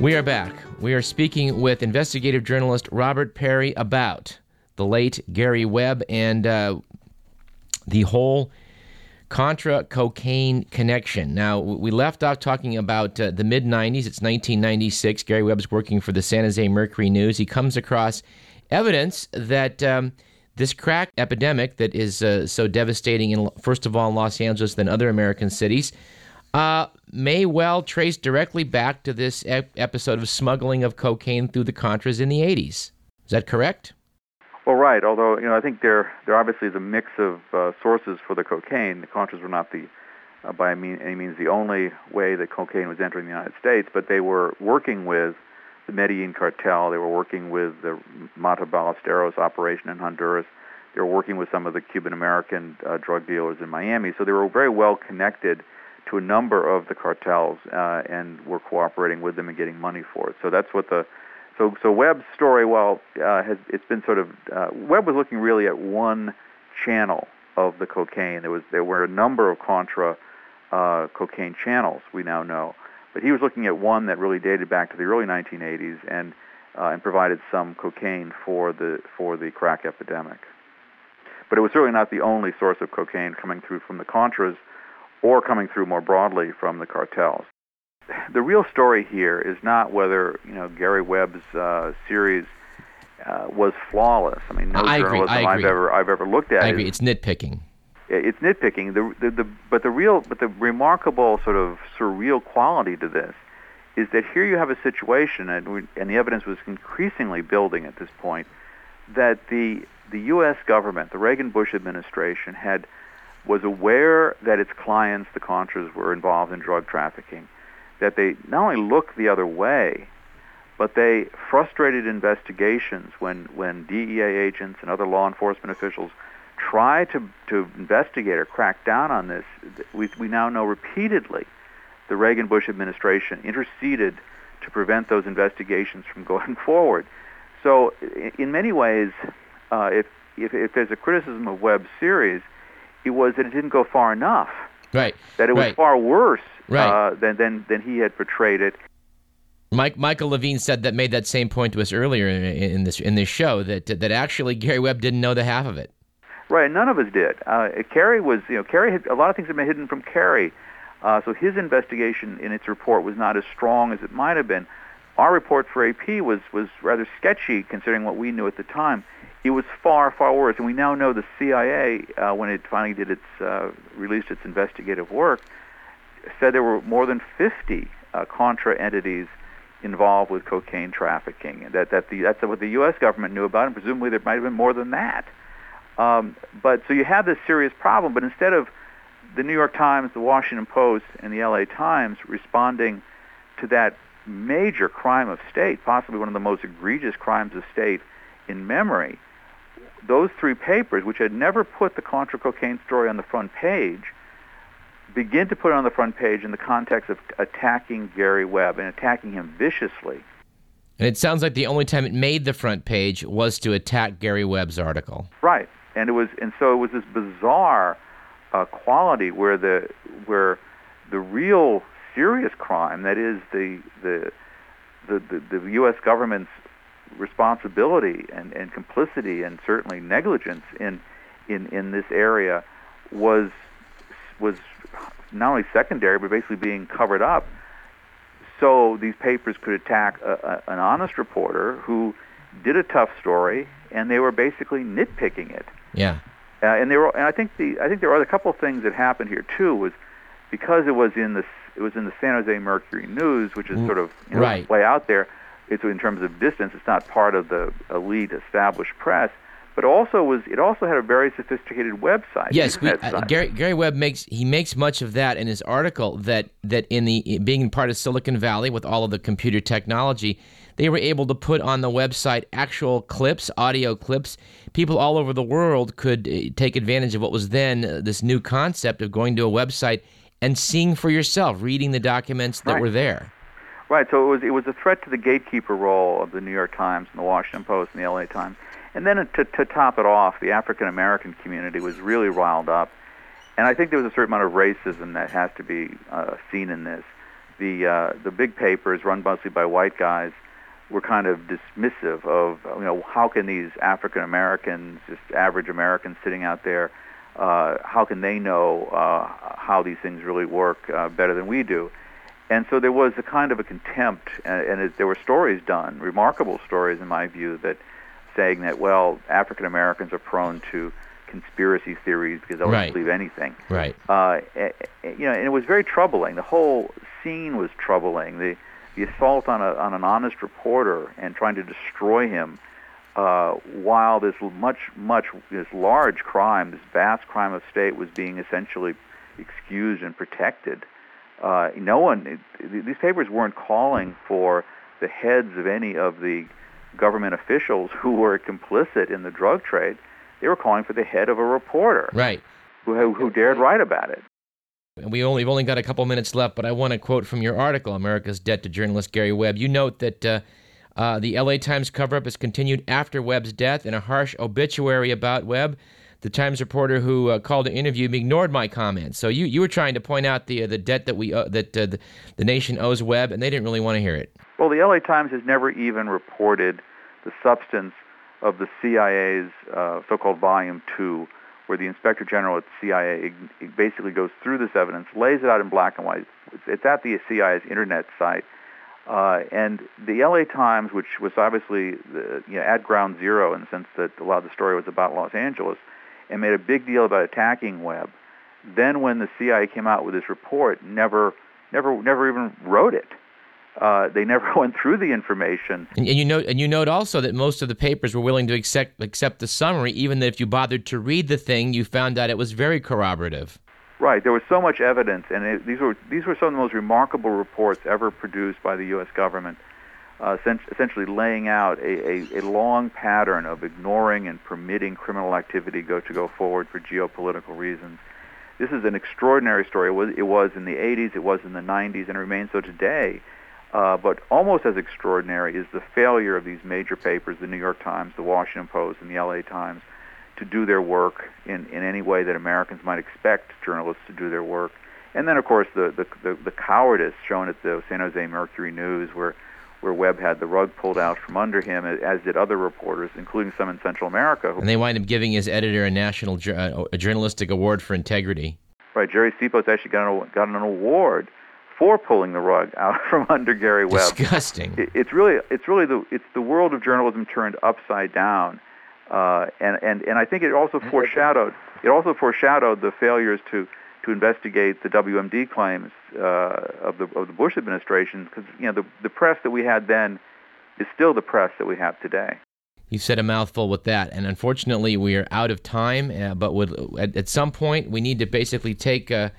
We are back. We are speaking with investigative journalist Robert Parry about the late Gary Webb and uh, the whole Contra cocaine connection. Now, we left off talking about uh, the mid 90s. It's 1996. Gary Webb's working for the San Jose Mercury News. He comes across evidence that um, this crack epidemic that is uh, so devastating, in, first of all, in Los Angeles, then other American cities, uh, may well trace directly back to this ep- episode of smuggling of cocaine through the Contras in the 80s. Is that correct? Well, right. Although you know, I think there there obviously is a mix of uh, sources for the cocaine. The Contras were not the uh, by any means the only way that cocaine was entering the United States, but they were working with the Medellin cartel. They were working with the Matta Ballesteros operation in Honduras. They were working with some of the Cuban American uh, drug dealers in Miami. So they were very well connected to a number of the cartels uh, and were cooperating with them and getting money for it. So that's what the so so Webb's story, well, uh, has it's been sort of uh, Webb was looking really at one channel of the cocaine. There was there were a number of contra uh, cocaine channels we now know, but he was looking at one that really dated back to the early 1980s and uh, and provided some cocaine for the for the crack epidemic. But it was certainly not the only source of cocaine coming through from the Contras or coming through more broadly from the cartels. The real story here is not whether you know Gary Webb's uh, series uh, was flawless. I mean, no I agree, journalism I I've ever I've ever looked at. I agree. is- It's nitpicking. it's nitpicking. The, the, the, but the real, but the remarkable sort of surreal quality to this is that here you have a situation, and, we, and the evidence was increasingly building at this point, that the the U.S. government, the Reagan Bush administration, had was aware that its clients, the Contras, were involved in drug trafficking, that they not only looked the other way, but they frustrated investigations when, when DEA agents and other law enforcement officials try to, to investigate or crack down on this. We, we now know repeatedly the Reagan Bush administration interceded to prevent those investigations from going forward. So, in many ways, uh, if, if, if there's a criticism of Webb's series, it was that it didn't go far enough, Right. that it was right. far worse Right. uh, than, than, than he had portrayed it. Mike Michael Levine said that made that same point to us earlier in, in this in this show that that actually Gary Webb didn't know the half of it. Right, none of us did. Uh, Kerry was, you know, Kerry had a lot of things had been hidden from Kerry, uh, so his investigation in its report was not as strong as it might have been. Our report for AP was was rather sketchy considering what we knew at the time. It was far far worse, and we now know the CIA, uh, when it finally did its uh, released its investigative work, said there were more than 50 uh, contra entities involved with cocaine trafficking. and That that the that's what the U.S. government knew about, and presumably there might have been more than that. Um, but so you have this serious problem, but instead of the New York Times, the Washington Post, and the LA Times responding to that major crime of state, possibly one of the most egregious crimes of state in memory, those three papers, which had never put the Contra cocaine story on the front page, begin to put it on the front page in the context of attacking Gary Webb and attacking him viciously. And it sounds like the only time it made the front page was to attack Gary Webb's article. Right, and it was, and so it was this bizarre uh, quality where the where the real serious crime, that is the the the, the, the U.S. government's responsibility and, and complicity and certainly negligence in in in this area, was was not only secondary but basically being covered up. So these papers could attack a, a, an honest reporter who did a tough story, and they were basically nitpicking it. Yeah. Uh, and they were, and I think the, I think there are a couple of things that happened here too. Was because it was in the, it was in the San Jose Mercury News, which is sort of you know, Right. way out there. It's in terms of distance, it's not part of the elite established press. But also was, it also had a very sophisticated website. Yes, we, uh. Gary Gary Webb makes he makes much of that in his article that that in the being part of Silicon Valley with all of the computer technology, they were able to put on the website actual clips, audio clips. People all over the world could uh, take advantage of what was then uh, this new concept of going to a website and seeing for yourself, reading the documents that Right. were there. Right. So it was it was a threat to the gatekeeper role of the New York Times and the Washington Post and the LA Times. And then to to top it off, the African American community was really riled up, and I think there was a certain amount of racism that has to be uh, seen in this. the uh, the big papers run mostly by white guys were kind of dismissive of you know how can these African Americans, just average Americans sitting out there, uh, how can they know uh, how these things really work uh, better than we do? And so there was a kind of a contempt, and, and it, there were stories done, remarkable stories in my view, that saying that well African Americans are prone to conspiracy theories because they'll Right. believe anything. Right. Uh, you know, and it was very troubling. The whole scene was troubling. The the assault on a on an honest reporter and trying to destroy him, uh, while this much much this large crime, this vast crime of state, was being essentially excused and protected. Uh, no one, it, these papers weren't calling for the heads of any of the government officials who were complicit in the drug trade. They were calling for the head of a reporter Right. who, who dared write about it. And we only, we've only got a couple minutes left, but I want to quote from your article, America's Debt to Journalist Gary Webb. You note that uh, uh, the LA Times cover up has continued after Webb's death in a harsh obituary about Webb. The Times reporter who uh, called to interview me ignored my comments. So you, you were trying to point out the uh, the debt that we uh, that the, the nation owes Webb, and they didn't really want to hear it. Well, the LA Times has never even reported the substance of the CIA's uh, so-called Volume 2, where the Inspector General at CIA basically goes through this evidence, lays it out in black and white. It's, it's at the CIA's internet site. Uh, and the LA Times, which was obviously the, you know, at ground zero in the sense that a lot of the story was about Los Angeles, and made a big deal about attacking Webb. Then, when the CIA came out with this report, never, never, never even wrote it. Uh, they never went through the information. And, and you note and you note also that most of the papers were willing to accept accept the summary, even that if you bothered to read the thing, you found out it was very corroborative. Right. There was so much evidence, and it, these were these were some of the most remarkable reports ever produced by the U.S. government, uh, essentially laying out a, a, a long pattern of ignoring and permitting criminal activity go to go forward for geopolitical reasons. This is an extraordinary story. It was, it was in the 80s, it was in the 90s, and it remains so today. Uh, but almost as extraordinary is the failure of these major papers, the New York Times, the Washington Post, and the LA Times, to do their work in, in any way that Americans might expect journalists to do their work. And then, of course, the, the, the, the cowardice shown at the San Jose Mercury News, where, where Webb had the rug pulled out from under him, as did other reporters, including some in Central America. Who, And they wind up giving his editor a national uh, a journalistic award for integrity. right, Jerry Ceppos actually got an, got an award for pulling the rug out from under Gary Webb. Disgusting. It- it's really it's really the it's the world of journalism turned upside down, uh, and and and I think it also foreshadowed it also foreshadowed the failures to to investigate the WMD claims uh, of the of the Bush administration because you know the the press that we had then is still the press that we have today. You said a mouthful with that, and unfortunately, we are out of time. Uh, but with, at, at some point, we need to basically take uh,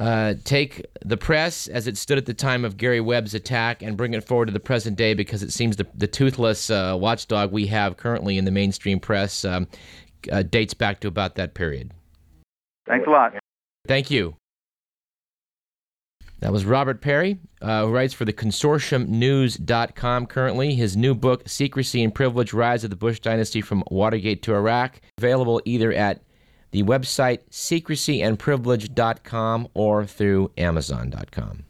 uh, take the press as it stood at the time of Gary Webb's attack and bring it forward to the present day, because it seems the, the toothless uh, watchdog we have currently in the mainstream press um, uh, dates back to about that period. Thanks a lot. Thank you. That was Robert Parry, uh, who writes for the consortiumnews.com currently. His new book, Secrecy and Privilege Rise of the Bush Dynasty from Watergate to Iraq, available either at the website secrecyandprivilege.com or through amazon.com.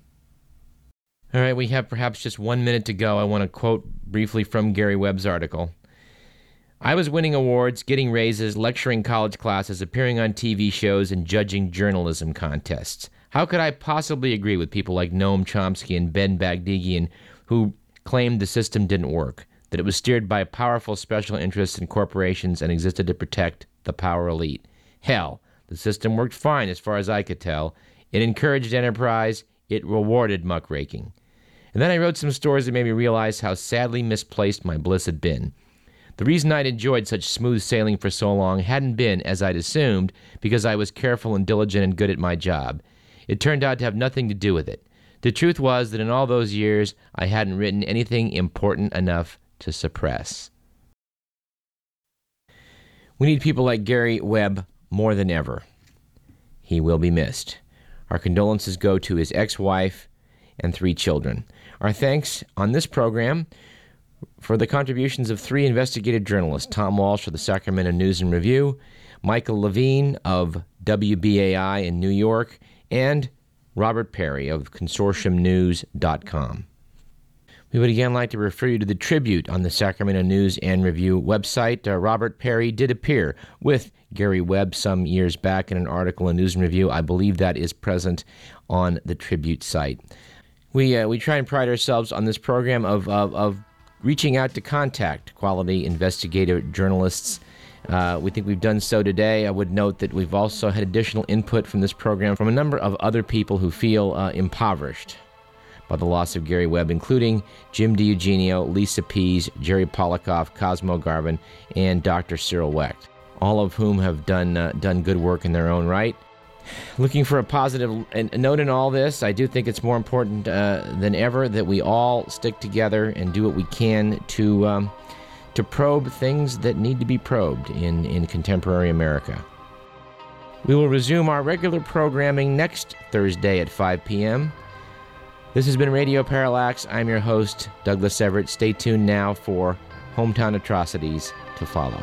All right, we have perhaps just one minute to go. I want to quote briefly from Gary Webb's article. I was winning awards, getting raises, lecturing college classes, appearing on TV shows, and judging journalism contests. How could I possibly agree with people like Noam Chomsky and Ben Bagdikian who claimed the system didn't work, that it was steered by powerful special interests and corporations and existed to protect the power elite? Hell, the system worked fine as far as I could tell. It encouraged enterprise, it rewarded muckraking. And then I wrote some stories that made me realize how sadly misplaced my bliss had been. The reason I'd enjoyed such smooth sailing for so long hadn't been, as I'd assumed, because I was careful and diligent and good at my job. It turned out to have nothing to do with it. The truth was that in all those years, I hadn't written anything important enough to suppress. We need people like Gary Webb more than ever. He will be missed. Our condolences go to his ex wife and three children. Our thanks on this program for the contributions of three investigative journalists Tom Walsh of the Sacramento News and Review, Michael Levine of WBAI in New York, and Robert Parry of consortiumnews.com. We would again like to refer you to the Tribute on the Sacramento News and Review website. Uh, Robert Parry did appear with Gary Webb some years back in an article in News and Review. I believe that is present on the Tribute site. We, uh, we try and pride ourselves on this program of, of, of reaching out to contact quality investigative journalists. Uh, we think we've done so today. I would note that we've also had additional input from this program from a number of other people who feel uh, impoverished by the loss of Gary Webb, including Jim DiEugenio, Lisa Pease, Jerry Policoff, Cosmo Garvin, and Dr. Cyril Wecht, all of whom have done, uh, done good work in their own right. Looking for a positive note in all this, I do think it's more important uh, than ever that we all stick together and do what we can to, um, to probe things that need to be probed in, in contemporary America. We will resume our regular programming next Thursday at 5 p.m. This has been Radio Parallax. I'm your host, Douglas Everett. Stay tuned now for Hometown Atrocities to follow.